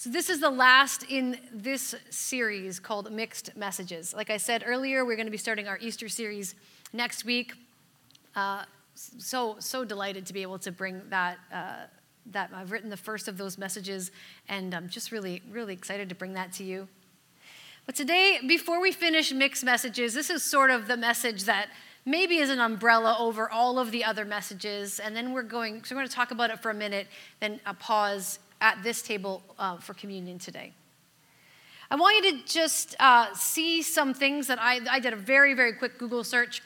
So, this is the last in this series called Mixed Messages. Like I said earlier, we're going to be starting our Easter series next week. Uh, so, so delighted to be able to bring that. Uh, that I've written the first of those messages, and I'm just really, really excited to bring that to you. But today, before we finish mixed messages, this is sort of the message that maybe is an umbrella over all of the other messages. And then we're going, so we're going to talk about it for a minute, then a pause at this table uh, for communion today. I want you to just uh, see some things that I, I did a very, very quick Google search,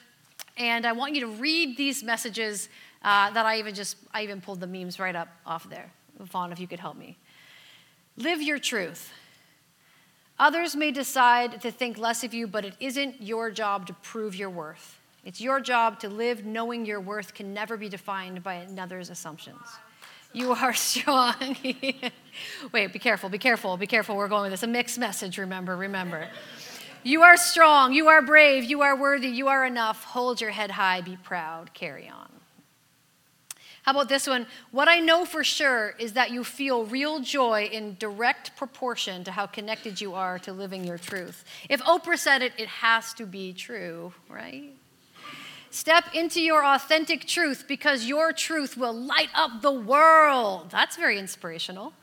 and I want you to read these messages uh, that I even just, I even pulled the memes right up off there. Vaughn, if you could help me. Live your truth. Others may decide to think less of you, but it isn't your job to prove your worth. It's your job to live knowing your worth can never be defined by another's assumptions. You are strong. Wait, be careful, be careful, be careful. We're going with this. A mixed message, remember, remember. You are strong, you are brave, you are worthy, you are enough. Hold your head high, be proud, carry on. How about this one? What I know for sure is that you feel real joy in direct proportion to how connected you are to living your truth. If Oprah said it, it has to be true, right? Step into your authentic truth because your truth will light up the world. That's very inspirational.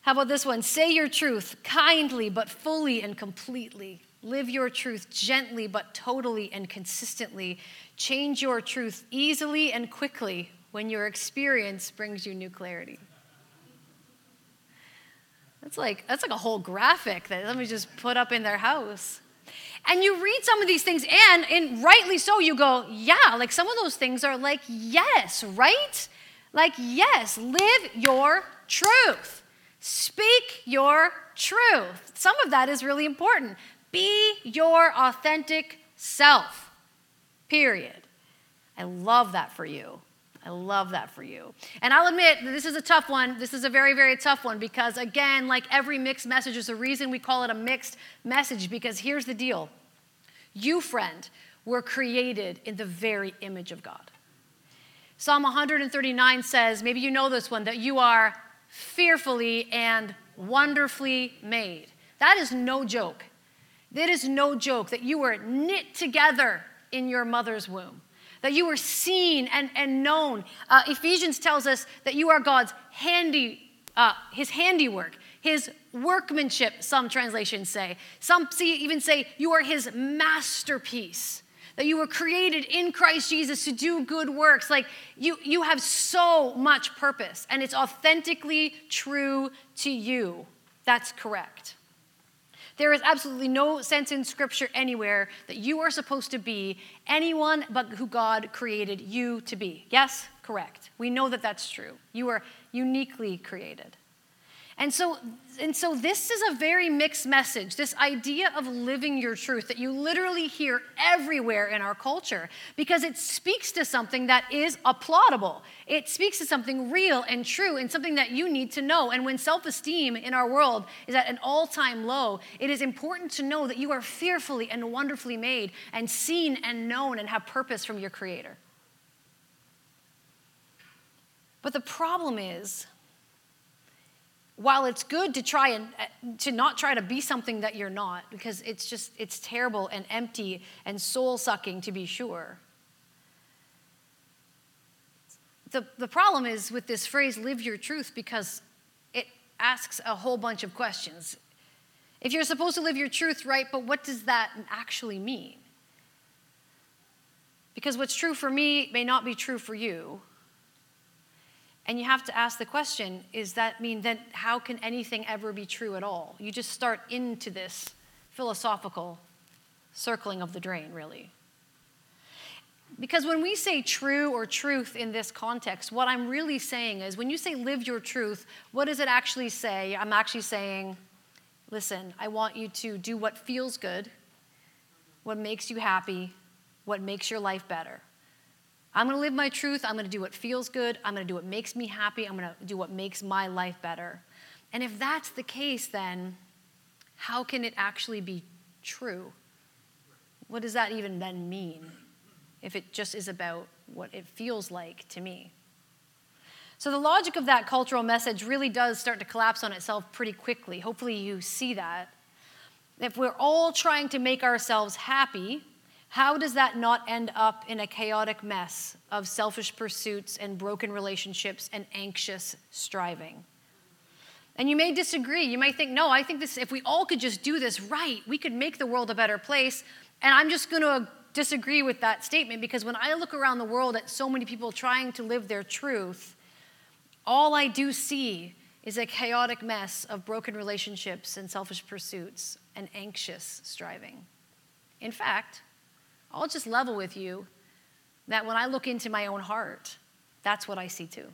How about this one? Say your truth kindly, but fully and completely. Live your truth gently, but totally and consistently. Change your truth easily and quickly when your experience brings you new clarity. That's like, that's like a whole graphic that let me just put up in their house. And you read some of these things, and, and rightly so, you go, yeah, like some of those things are like, yes, right? Like, yes, live your truth. Speak your truth. Some of that is really important. Be your authentic self, period. I love that for you. I love that for you. And I'll admit, this is a tough one. This is a very, very tough one because, again, like every mixed message, there's a reason we call it a mixed message because here's the deal you, friend, were created in the very image of God. Psalm 139 says, maybe you know this one, that you are fearfully and wonderfully made. That is no joke. That is no joke that you were knit together in your mother's womb, that you were seen and, and known. Uh, Ephesians tells us that you are God's handy, uh, his handiwork, his workmanship, some translations say. Some see, even say you are his masterpiece. That you were created in Christ Jesus to do good works. Like you, you have so much purpose, and it's authentically true to you. That's correct. There is absolutely no sense in Scripture anywhere that you are supposed to be anyone but who God created you to be. Yes? Correct. We know that that's true. You are uniquely created. And so, and so this is a very mixed message this idea of living your truth that you literally hear everywhere in our culture because it speaks to something that is applaudable. It speaks to something real and true and something that you need to know. And when self esteem in our world is at an all time low, it is important to know that you are fearfully and wonderfully made and seen and known and have purpose from your Creator. But the problem is, while it's good to try and uh, to not try to be something that you're not because it's just it's terrible and empty and soul sucking to be sure. The, the problem is with this phrase live your truth because it asks a whole bunch of questions. If you're supposed to live your truth right but what does that actually mean? Because what's true for me may not be true for you and you have to ask the question is that mean then how can anything ever be true at all? You just start into this philosophical circling of the drain, really. Because when we say true or truth in this context, what I'm really saying is when you say live your truth, what does it actually say? I'm actually saying, listen, I want you to do what feels good, what makes you happy, what makes your life better. I'm going to live my truth. I'm going to do what feels good. I'm going to do what makes me happy. I'm going to do what makes my life better. And if that's the case, then how can it actually be true? What does that even then mean if it just is about what it feels like to me? So, the logic of that cultural message really does start to collapse on itself pretty quickly. Hopefully, you see that. If we're all trying to make ourselves happy, how does that not end up in a chaotic mess of selfish pursuits and broken relationships and anxious striving? And you may disagree. You might think, no, I think this, if we all could just do this right, we could make the world a better place. And I'm just going to disagree with that statement because when I look around the world at so many people trying to live their truth, all I do see is a chaotic mess of broken relationships and selfish pursuits and anxious striving. In fact, I'll just level with you that when I look into my own heart, that's what I see too.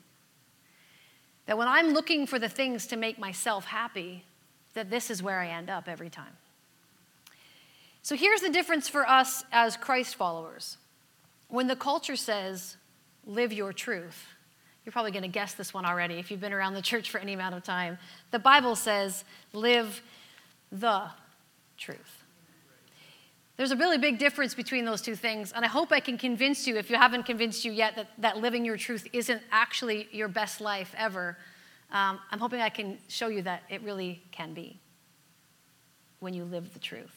That when I'm looking for the things to make myself happy, that this is where I end up every time. So here's the difference for us as Christ followers. When the culture says, live your truth, you're probably going to guess this one already if you've been around the church for any amount of time. The Bible says, live the truth. There's a really big difference between those two things, and I hope I can convince you, if you haven't convinced you yet, that, that living your truth isn't actually your best life ever. Um, I'm hoping I can show you that it really can be when you live the truth.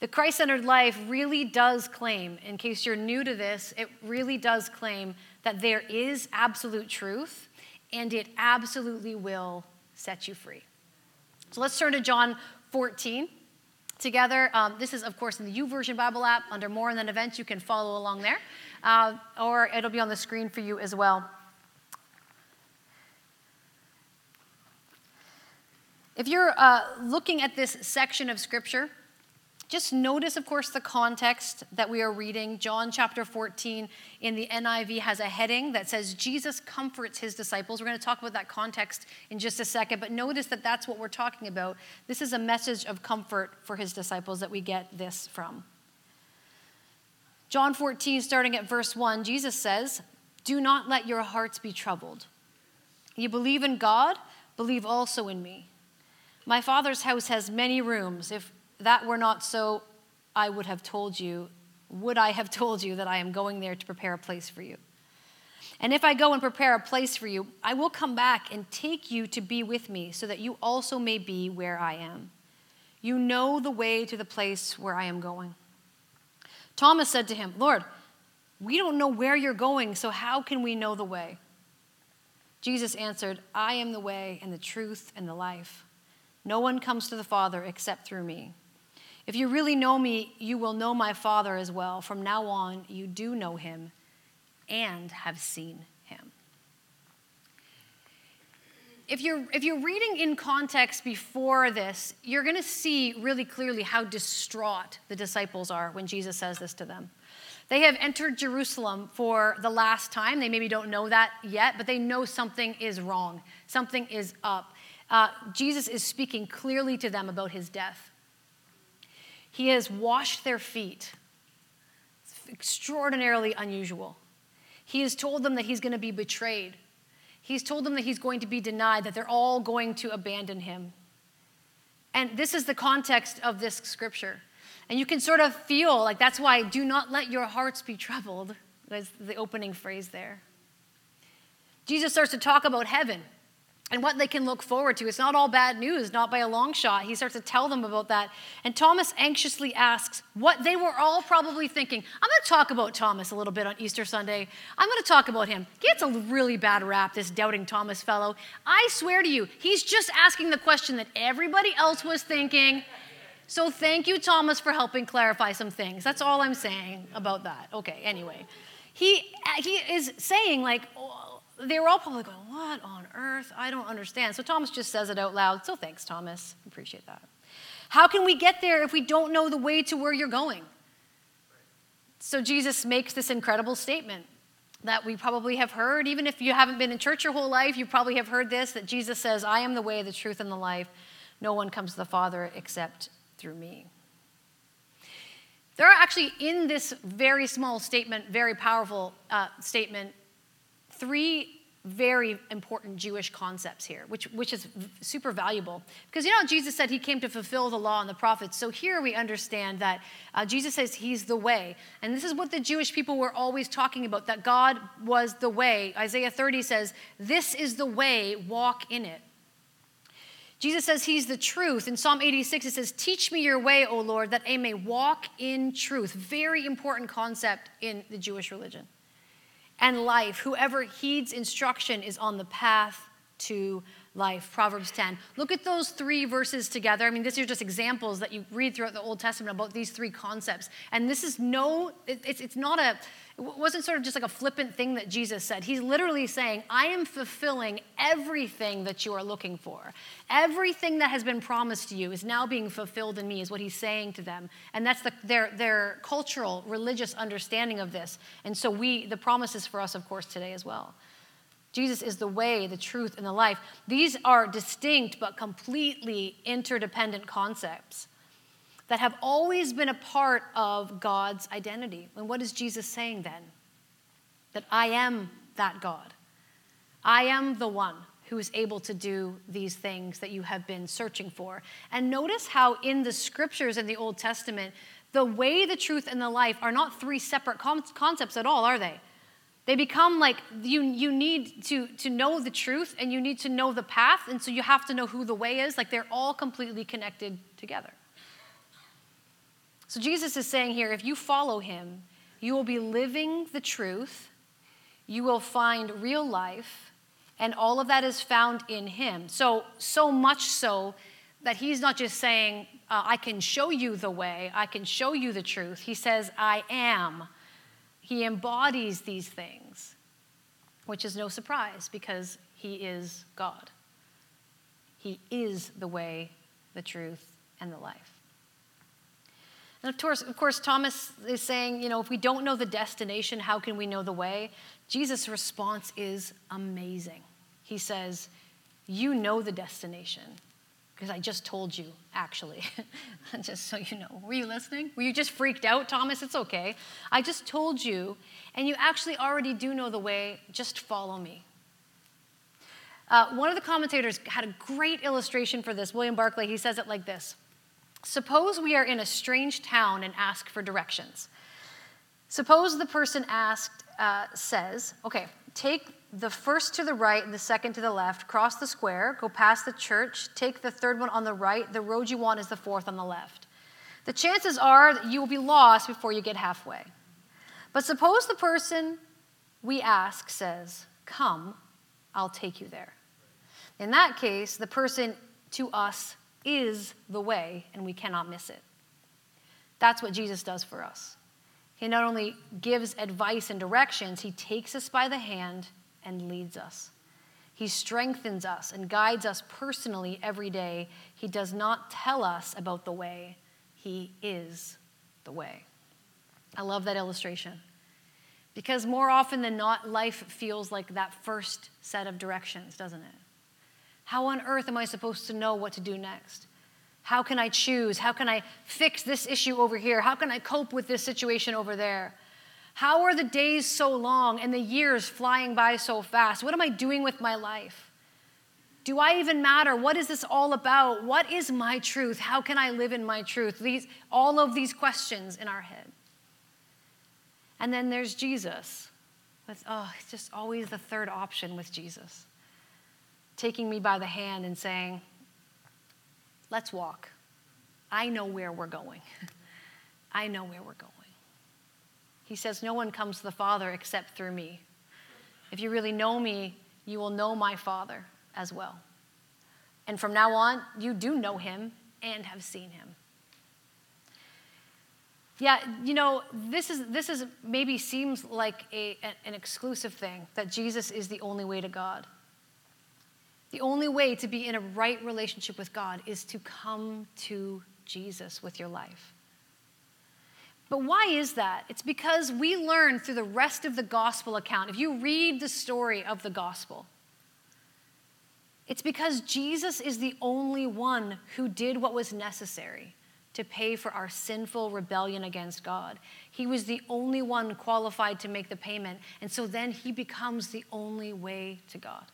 The Christ centered life really does claim, in case you're new to this, it really does claim that there is absolute truth and it absolutely will set you free. So let's turn to John 14 together. Um, this is, of course, in the YouVersion Bible app under More and Than Events. You can follow along there, uh, or it'll be on the screen for you as well. If you're uh, looking at this section of Scripture, just notice, of course, the context that we are reading. John chapter 14 in the NIV has a heading that says, Jesus comforts his disciples. We're going to talk about that context in just a second, but notice that that's what we're talking about. This is a message of comfort for his disciples that we get this from. John 14, starting at verse 1, Jesus says, Do not let your hearts be troubled. You believe in God, believe also in me. My Father's house has many rooms. If that were not so, I would have told you, would I have told you that I am going there to prepare a place for you? And if I go and prepare a place for you, I will come back and take you to be with me, so that you also may be where I am. You know the way to the place where I am going. Thomas said to him, Lord, we don't know where you're going, so how can we know the way? Jesus answered, I am the way and the truth and the life. No one comes to the Father except through me. If you really know me, you will know my Father as well. From now on, you do know him and have seen him. If you're, if you're reading in context before this, you're going to see really clearly how distraught the disciples are when Jesus says this to them. They have entered Jerusalem for the last time. They maybe don't know that yet, but they know something is wrong, something is up. Uh, Jesus is speaking clearly to them about his death. He has washed their feet. It's extraordinarily unusual. He has told them that he's going to be betrayed. He's told them that he's going to be denied, that they're all going to abandon him. And this is the context of this scripture. And you can sort of feel like that's why do not let your hearts be troubled, is the opening phrase there. Jesus starts to talk about heaven and what they can look forward to. It's not all bad news, not by a long shot. He starts to tell them about that. And Thomas anxiously asks what they were all probably thinking. I'm going to talk about Thomas a little bit on Easter Sunday. I'm going to talk about him. He gets a really bad rap, this doubting Thomas fellow. I swear to you, he's just asking the question that everybody else was thinking. So thank you, Thomas, for helping clarify some things. That's all I'm saying about that. Okay, anyway. He, he is saying, like, they were all probably going, What on earth? I don't understand. So Thomas just says it out loud. So thanks, Thomas. Appreciate that. How can we get there if we don't know the way to where you're going? So Jesus makes this incredible statement that we probably have heard. Even if you haven't been in church your whole life, you probably have heard this that Jesus says, I am the way, the truth, and the life. No one comes to the Father except through me. There are actually, in this very small statement, very powerful uh, statement, three very important Jewish concepts here, which, which is super valuable. Because you know, Jesus said he came to fulfill the law and the prophets. So here we understand that uh, Jesus says he's the way. And this is what the Jewish people were always talking about that God was the way. Isaiah 30 says, This is the way, walk in it. Jesus says he's the truth. In Psalm 86, it says, Teach me your way, O Lord, that I may walk in truth. Very important concept in the Jewish religion and life. Whoever heeds instruction is on the path to life. Proverbs 10. Look at those three verses together. I mean, these are just examples that you read throughout the Old Testament about these three concepts. And this is no, it's, it's not a, it wasn't sort of just like a flippant thing that Jesus said. He's literally saying, I am fulfilling everything that you are looking for. Everything that has been promised to you is now being fulfilled in me, is what he's saying to them. And that's the, their, their cultural, religious understanding of this. And so we, the promise is for us, of course, today as well. Jesus is the way, the truth, and the life. These are distinct but completely interdependent concepts that have always been a part of God's identity. And what is Jesus saying then? That I am that God. I am the one who is able to do these things that you have been searching for. And notice how in the scriptures in the Old Testament, the way, the truth, and the life are not three separate concepts at all, are they? They become like you, you need to, to know the truth and you need to know the path, and so you have to know who the way is. Like they're all completely connected together. So Jesus is saying here if you follow him, you will be living the truth, you will find real life, and all of that is found in him. So, so much so that he's not just saying, uh, I can show you the way, I can show you the truth. He says, I am. He embodies these things, which is no surprise because he is God. He is the way, the truth, and the life. And of course, of course, Thomas is saying, you know, if we don't know the destination, how can we know the way? Jesus' response is amazing. He says, You know the destination because I just told you, actually. just so you know. Were you listening? Were you just freaked out, Thomas? It's okay. I just told you, and you actually already do know the way. Just follow me. Uh, one of the commentators had a great illustration for this, William Barclay. He says it like this Suppose we are in a strange town and ask for directions. Suppose the person asked uh, says, okay, take the first to the right and the second to the left, cross the square, go past the church, take the third one on the right, the road you want is the fourth on the left. The chances are that you will be lost before you get halfway. But suppose the person we ask says, Come, I'll take you there. In that case, the person to us is the way, and we cannot miss it. That's what Jesus does for us. He not only gives advice and directions, he takes us by the hand and leads us. He strengthens us and guides us personally every day. He does not tell us about the way, He is the way. I love that illustration. Because more often than not, life feels like that first set of directions, doesn't it? How on earth am I supposed to know what to do next? How can I choose? How can I fix this issue over here? How can I cope with this situation over there? How are the days so long and the years flying by so fast? What am I doing with my life? Do I even matter? What is this all about? What is my truth? How can I live in my truth? These, all of these questions in our head. And then there's Jesus. With, oh, it's just always the third option with Jesus. Taking me by the hand and saying, let's walk. I know where we're going. I know where we're going. He says, No one comes to the Father except through me. If you really know me, you will know my Father as well. And from now on, you do know him and have seen him. Yeah, you know, this is this is maybe seems like a, an exclusive thing that Jesus is the only way to God. The only way to be in a right relationship with God is to come to Jesus with your life. But why is that? It's because we learn through the rest of the gospel account. If you read the story of the gospel, it's because Jesus is the only one who did what was necessary to pay for our sinful rebellion against God. He was the only one qualified to make the payment. And so then he becomes the only way to God.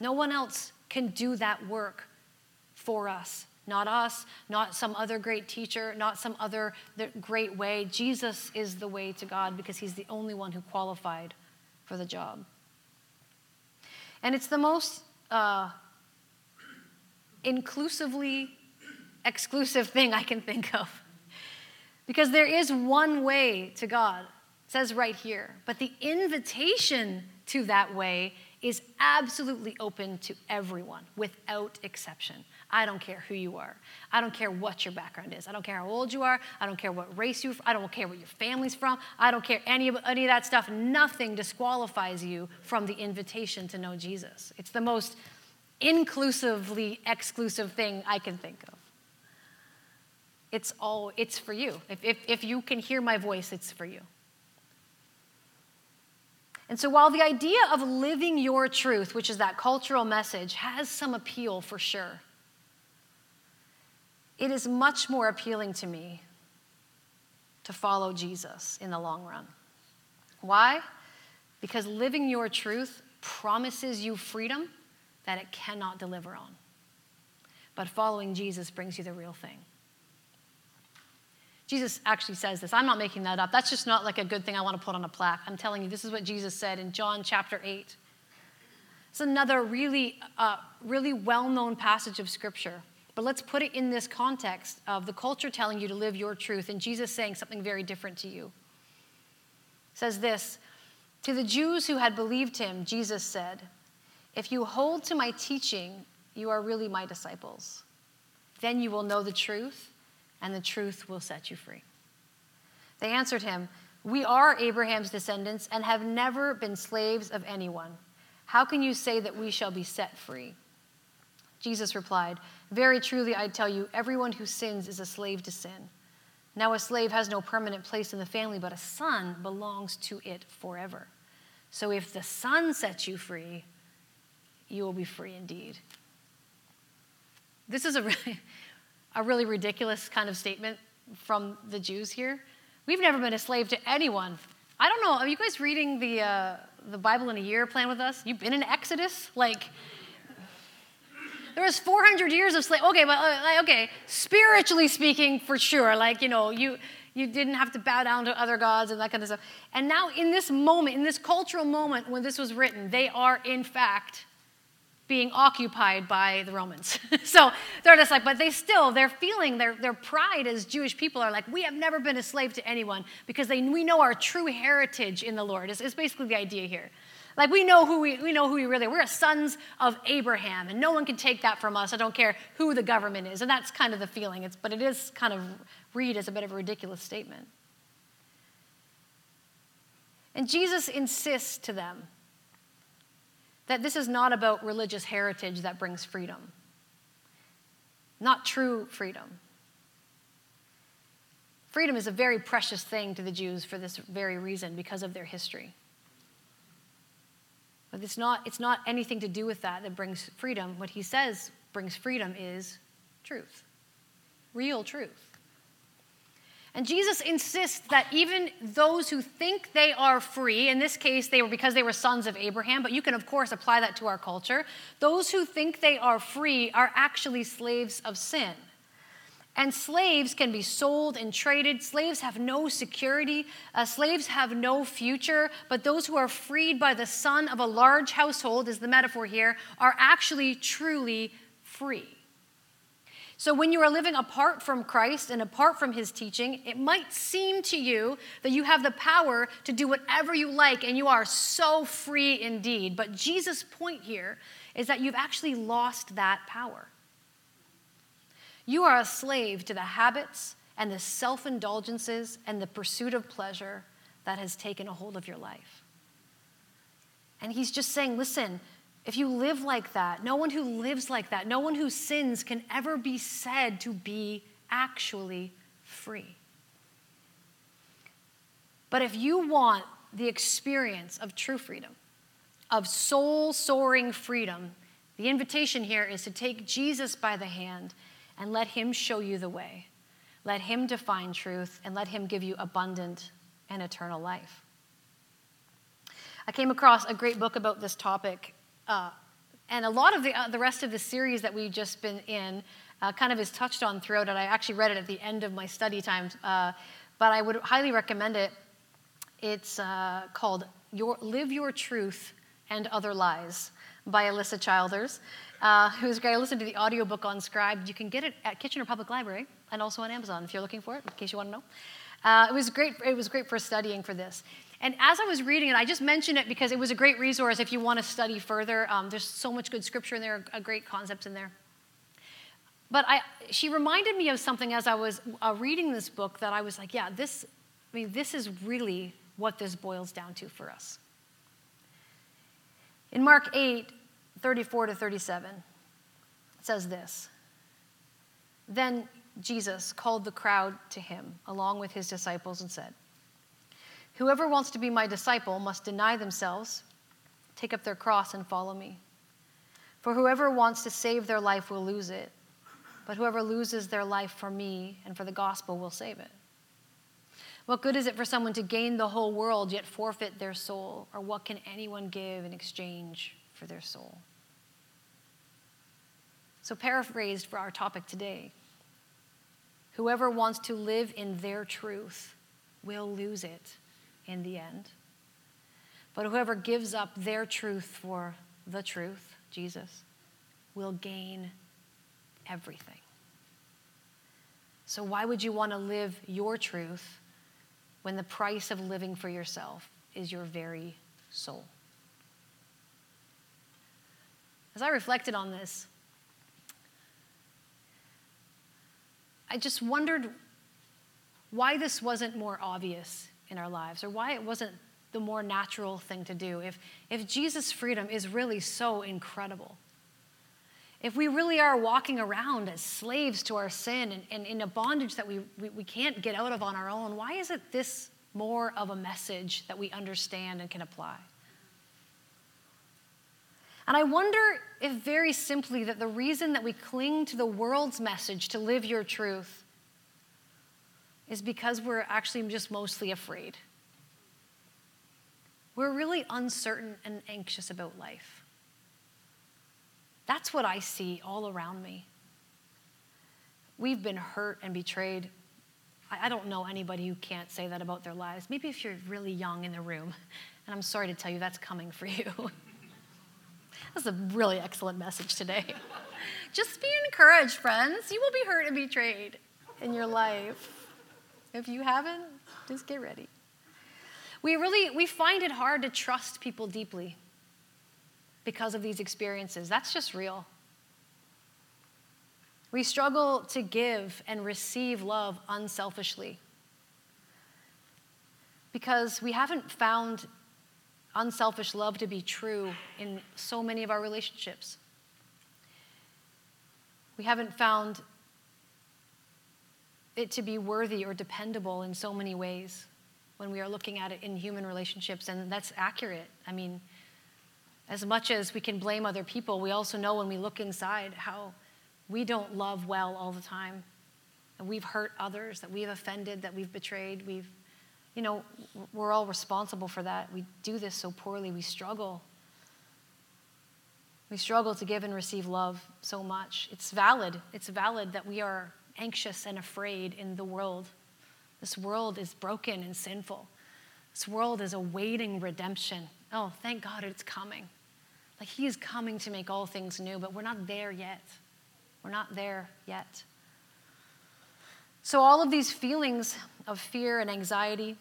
No one else can do that work for us. Not us, not some other great teacher, not some other great way. Jesus is the way to God because he's the only one who qualified for the job. And it's the most uh, inclusively exclusive thing I can think of. Because there is one way to God, it says right here. But the invitation to that way is absolutely open to everyone without exception. I don't care who you are. I don't care what your background is. I don't care how old you are. I don't care what race you're I don't care what your family's from. I don't care any of, any of that stuff. Nothing disqualifies you from the invitation to know Jesus. It's the most inclusively exclusive thing I can think of. It's all, it's for you. If, if, if you can hear my voice, it's for you. And so, while the idea of living your truth, which is that cultural message, has some appeal for sure, it is much more appealing to me to follow Jesus in the long run. Why? Because living your truth promises you freedom that it cannot deliver on. But following Jesus brings you the real thing. Jesus actually says this. I'm not making that up. That's just not like a good thing I want to put on a plaque. I'm telling you, this is what Jesus said in John chapter 8. It's another really, uh, really well known passage of Scripture. But let's put it in this context of the culture telling you to live your truth and Jesus saying something very different to you. It says this To the Jews who had believed him, Jesus said, If you hold to my teaching, you are really my disciples. Then you will know the truth, and the truth will set you free. They answered him, We are Abraham's descendants and have never been slaves of anyone. How can you say that we shall be set free? Jesus replied, Very truly, I tell you, everyone who sins is a slave to sin. Now, a slave has no permanent place in the family, but a son belongs to it forever. So, if the son sets you free, you will be free indeed. This is a really, a really ridiculous kind of statement from the Jews here. We've never been a slave to anyone. I don't know. Are you guys reading the, uh, the Bible in a year plan with us? You've been in Exodus? Like, there was 400 years of slavery. Okay, but uh, okay, spiritually speaking, for sure. Like you know, you you didn't have to bow down to other gods and that kind of stuff. And now, in this moment, in this cultural moment when this was written, they are in fact being occupied by the Romans. so they're just like, but they still, they're feeling their, their pride as Jewish people are like, we have never been a slave to anyone because they, we know our true heritage in the Lord. It's, it's basically the idea here. Like we know who we, we know who we really are. We're sons of Abraham, and no one can take that from us. I don't care who the government is. And that's kind of the feeling. It's, but it is kind of read as a bit of a ridiculous statement. And Jesus insists to them that this is not about religious heritage that brings freedom, not true freedom. Freedom is a very precious thing to the Jews for this very reason, because of their history. But it's not, it's not anything to do with that that brings freedom. What he says brings freedom is truth, real truth. And Jesus insists that even those who think they are free, in this case, they were because they were sons of Abraham, but you can, of course, apply that to our culture. Those who think they are free are actually slaves of sin. And slaves can be sold and traded. Slaves have no security. Uh, slaves have no future. But those who are freed by the son of a large household, is the metaphor here, are actually truly free. So, when you are living apart from Christ and apart from his teaching, it might seem to you that you have the power to do whatever you like and you are so free indeed. But Jesus' point here is that you've actually lost that power. You are a slave to the habits and the self indulgences and the pursuit of pleasure that has taken a hold of your life. And he's just saying, listen, if you live like that, no one who lives like that, no one who sins can ever be said to be actually free. But if you want the experience of true freedom, of soul soaring freedom, the invitation here is to take Jesus by the hand and let Him show you the way. Let Him define truth and let Him give you abundant and eternal life. I came across a great book about this topic, uh, and a lot of the, uh, the rest of the series that we've just been in uh, kind of is touched on throughout it. I actually read it at the end of my study time, uh, but I would highly recommend it. It's uh, called your, Live Your Truth and Other Lies by Alisa Childers, uh, who's great. I listened to the audiobook on Scribd. You can get it at Kitchener Public Library and also on Amazon if you're looking for it, in case you want to know. It was great. It was great for studying for this. And as I was reading it, I just mentioned it because it was a great resource if you want to study further. Um, there's so much good scripture in there, a great concepts in there. But I, she reminded me of something as I was uh, reading this book that I was like, yeah, this, I mean, this is really what this boils down to for us. In Mark 8, 34 to 37, it says this Then Jesus called the crowd to him along with his disciples and said, Whoever wants to be my disciple must deny themselves, take up their cross, and follow me. For whoever wants to save their life will lose it, but whoever loses their life for me and for the gospel will save it. What good is it for someone to gain the whole world yet forfeit their soul? Or what can anyone give in exchange for their soul? So, paraphrased for our topic today whoever wants to live in their truth will lose it in the end. But whoever gives up their truth for the truth, Jesus, will gain everything. So, why would you want to live your truth when the price of living for yourself is your very soul? As I reflected on this, I just wondered why this wasn't more obvious in our lives or why it wasn't the more natural thing to do. If, if Jesus' freedom is really so incredible, if we really are walking around as slaves to our sin and, and in a bondage that we, we, we can't get out of on our own, why is it this more of a message that we understand and can apply? And I wonder if very simply that the reason that we cling to the world's message to live your truth is because we're actually just mostly afraid. We're really uncertain and anxious about life. That's what I see all around me. We've been hurt and betrayed. I don't know anybody who can't say that about their lives. Maybe if you're really young in the room, and I'm sorry to tell you that's coming for you. That's a really excellent message today. Just be encouraged, friends. You will be hurt and betrayed in your life. If you haven't, just get ready. We really we find it hard to trust people deeply because of these experiences. That's just real. We struggle to give and receive love unselfishly because we haven't found unselfish love to be true in so many of our relationships. We haven't found it to be worthy or dependable in so many ways when we are looking at it in human relationships, and that's accurate. I mean, as much as we can blame other people, we also know when we look inside how we don't love well all the time. And we've hurt others, that we've offended, that we've betrayed, we've you know, we're all responsible for that. We do this so poorly, we struggle. We struggle to give and receive love so much. It's valid. It's valid that we are anxious and afraid in the world. This world is broken and sinful. This world is awaiting redemption. Oh, thank God it's coming. Like He is coming to make all things new, but we're not there yet. We're not there yet. So, all of these feelings of fear and anxiety,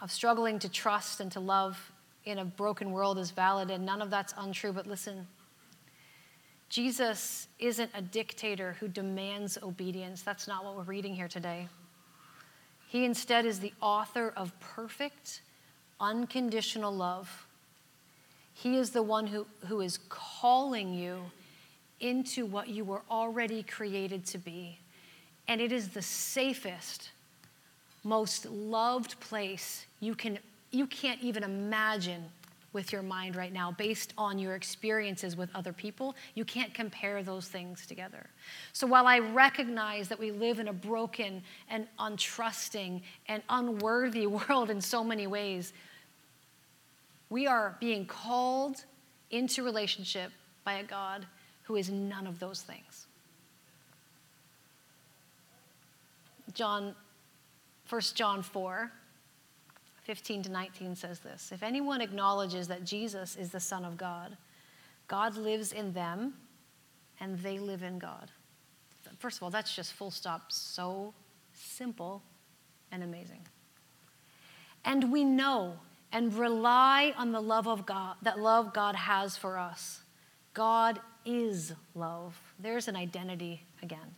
of struggling to trust and to love in a broken world is valid, and none of that's untrue. But listen, Jesus isn't a dictator who demands obedience. That's not what we're reading here today. He instead is the author of perfect, unconditional love. He is the one who, who is calling you into what you were already created to be. And it is the safest, most loved place you, can, you can't even imagine with your mind right now based on your experiences with other people. You can't compare those things together. So while I recognize that we live in a broken and untrusting and unworthy world in so many ways, we are being called into relationship by a God who is none of those things. John, 1 John 4, 15 to 19 says this If anyone acknowledges that Jesus is the Son of God, God lives in them and they live in God. First of all, that's just full stop, so simple and amazing. And we know and rely on the love of God, that love God has for us. God is love. There's an identity again.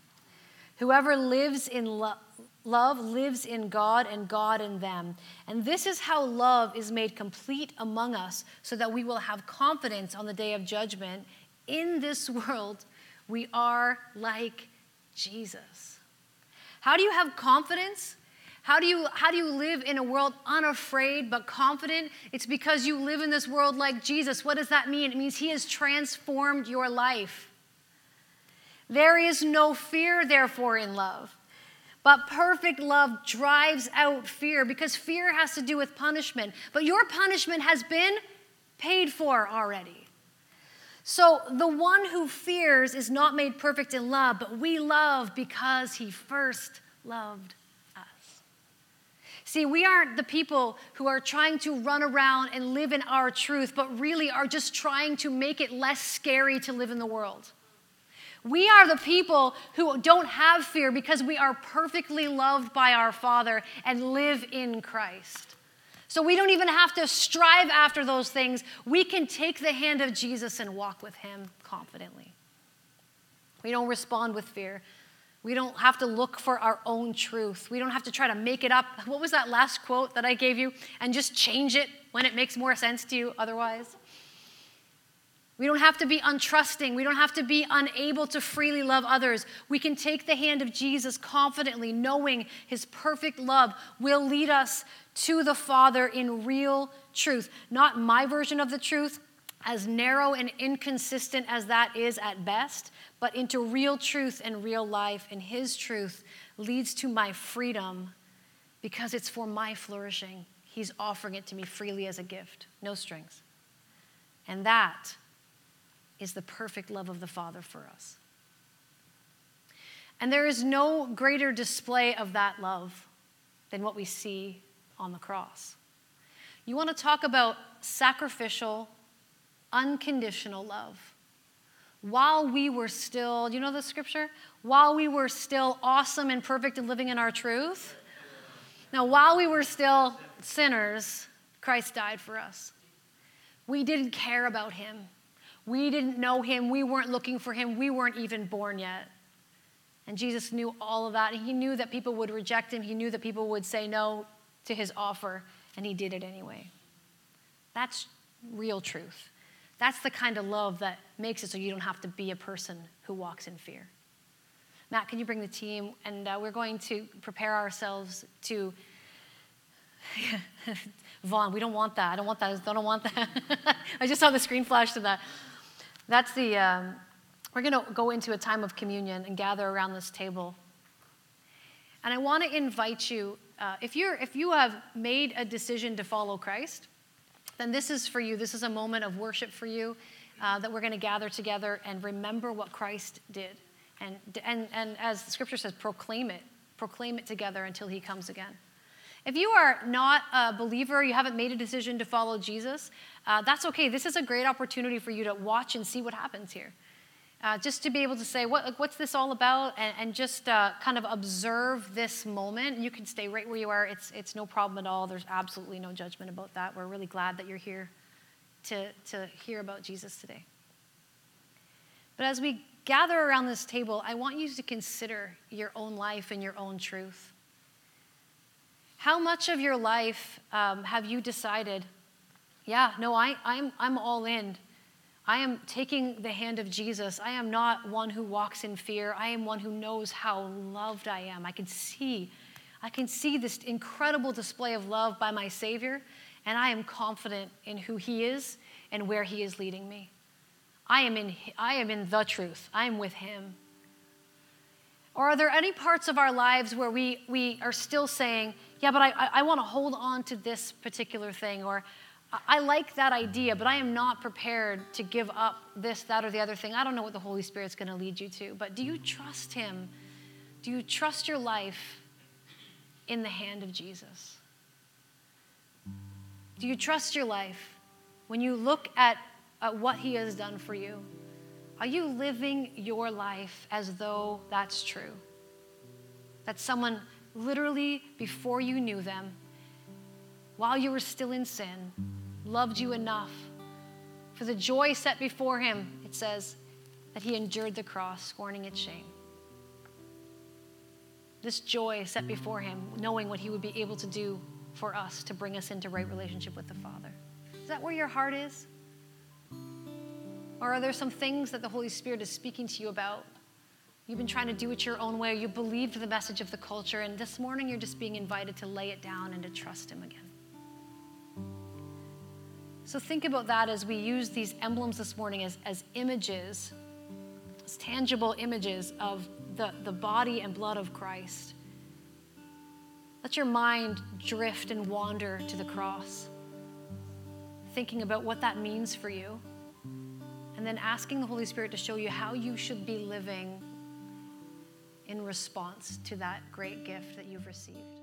Whoever lives in love, Love lives in God and God in them. And this is how love is made complete among us so that we will have confidence on the day of judgment. In this world, we are like Jesus. How do you have confidence? How do you how do you live in a world unafraid but confident? It's because you live in this world like Jesus. What does that mean? It means he has transformed your life. There is no fear therefore in love. But perfect love drives out fear because fear has to do with punishment. But your punishment has been paid for already. So the one who fears is not made perfect in love, but we love because he first loved us. See, we aren't the people who are trying to run around and live in our truth, but really are just trying to make it less scary to live in the world. We are the people who don't have fear because we are perfectly loved by our Father and live in Christ. So we don't even have to strive after those things. We can take the hand of Jesus and walk with Him confidently. We don't respond with fear. We don't have to look for our own truth. We don't have to try to make it up. What was that last quote that I gave you? And just change it when it makes more sense to you otherwise. We don't have to be untrusting. We don't have to be unable to freely love others. We can take the hand of Jesus confidently, knowing his perfect love will lead us to the Father in real truth. Not my version of the truth, as narrow and inconsistent as that is at best, but into real truth and real life. And his truth leads to my freedom because it's for my flourishing. He's offering it to me freely as a gift, no strings. And that is the perfect love of the Father for us. And there is no greater display of that love than what we see on the cross. You want to talk about sacrificial, unconditional love. While we were still, you know the scripture? While we were still awesome and perfect and living in our truth. Now, while we were still sinners, Christ died for us. We didn't care about him. We didn't know him. We weren't looking for him. We weren't even born yet. And Jesus knew all of that. And he knew that people would reject him. He knew that people would say no to his offer. And he did it anyway. That's real truth. That's the kind of love that makes it so you don't have to be a person who walks in fear. Matt, can you bring the team? And uh, we're going to prepare ourselves to. Vaughn, we don't want that. I don't want that. I don't want that. I just saw the screen flash to that. That's the, um, we're going to go into a time of communion and gather around this table. And I want to invite you, uh, if, you're, if you have made a decision to follow Christ, then this is for you. This is a moment of worship for you uh, that we're going to gather together and remember what Christ did. And, and, and as the scripture says, proclaim it. Proclaim it together until he comes again. If you are not a believer, you haven't made a decision to follow Jesus, uh, that's okay. This is a great opportunity for you to watch and see what happens here. Uh, just to be able to say, what, what's this all about? And, and just uh, kind of observe this moment. You can stay right where you are. It's, it's no problem at all. There's absolutely no judgment about that. We're really glad that you're here to, to hear about Jesus today. But as we gather around this table, I want you to consider your own life and your own truth. How much of your life um, have you decided, yeah, no, I, I'm, I'm all in. I am taking the hand of Jesus. I am not one who walks in fear. I am one who knows how loved I am. I can see, I can see this incredible display of love by my Savior, and I am confident in who He is and where He is leading me. I am in, I am in the truth, I am with Him. Or are there any parts of our lives where we, we are still saying, yeah, but I, I, I want to hold on to this particular thing, or I like that idea, but I am not prepared to give up this, that, or the other thing. I don't know what the Holy Spirit's going to lead you to, but do you trust Him? Do you trust your life in the hand of Jesus? Do you trust your life when you look at, at what He has done for you? Are you living your life as though that's true? That someone literally, before you knew them, while you were still in sin, loved you enough for the joy set before him, it says, that he endured the cross, scorning its shame. This joy set before him, knowing what he would be able to do for us to bring us into right relationship with the Father. Is that where your heart is? Or are there some things that the Holy Spirit is speaking to you about? You've been trying to do it your own way. You believed the message of the culture, and this morning you're just being invited to lay it down and to trust Him again. So think about that as we use these emblems this morning as, as images, as tangible images of the, the body and blood of Christ. Let your mind drift and wander to the cross, thinking about what that means for you, and then asking the Holy Spirit to show you how you should be living in response to that great gift that you've received.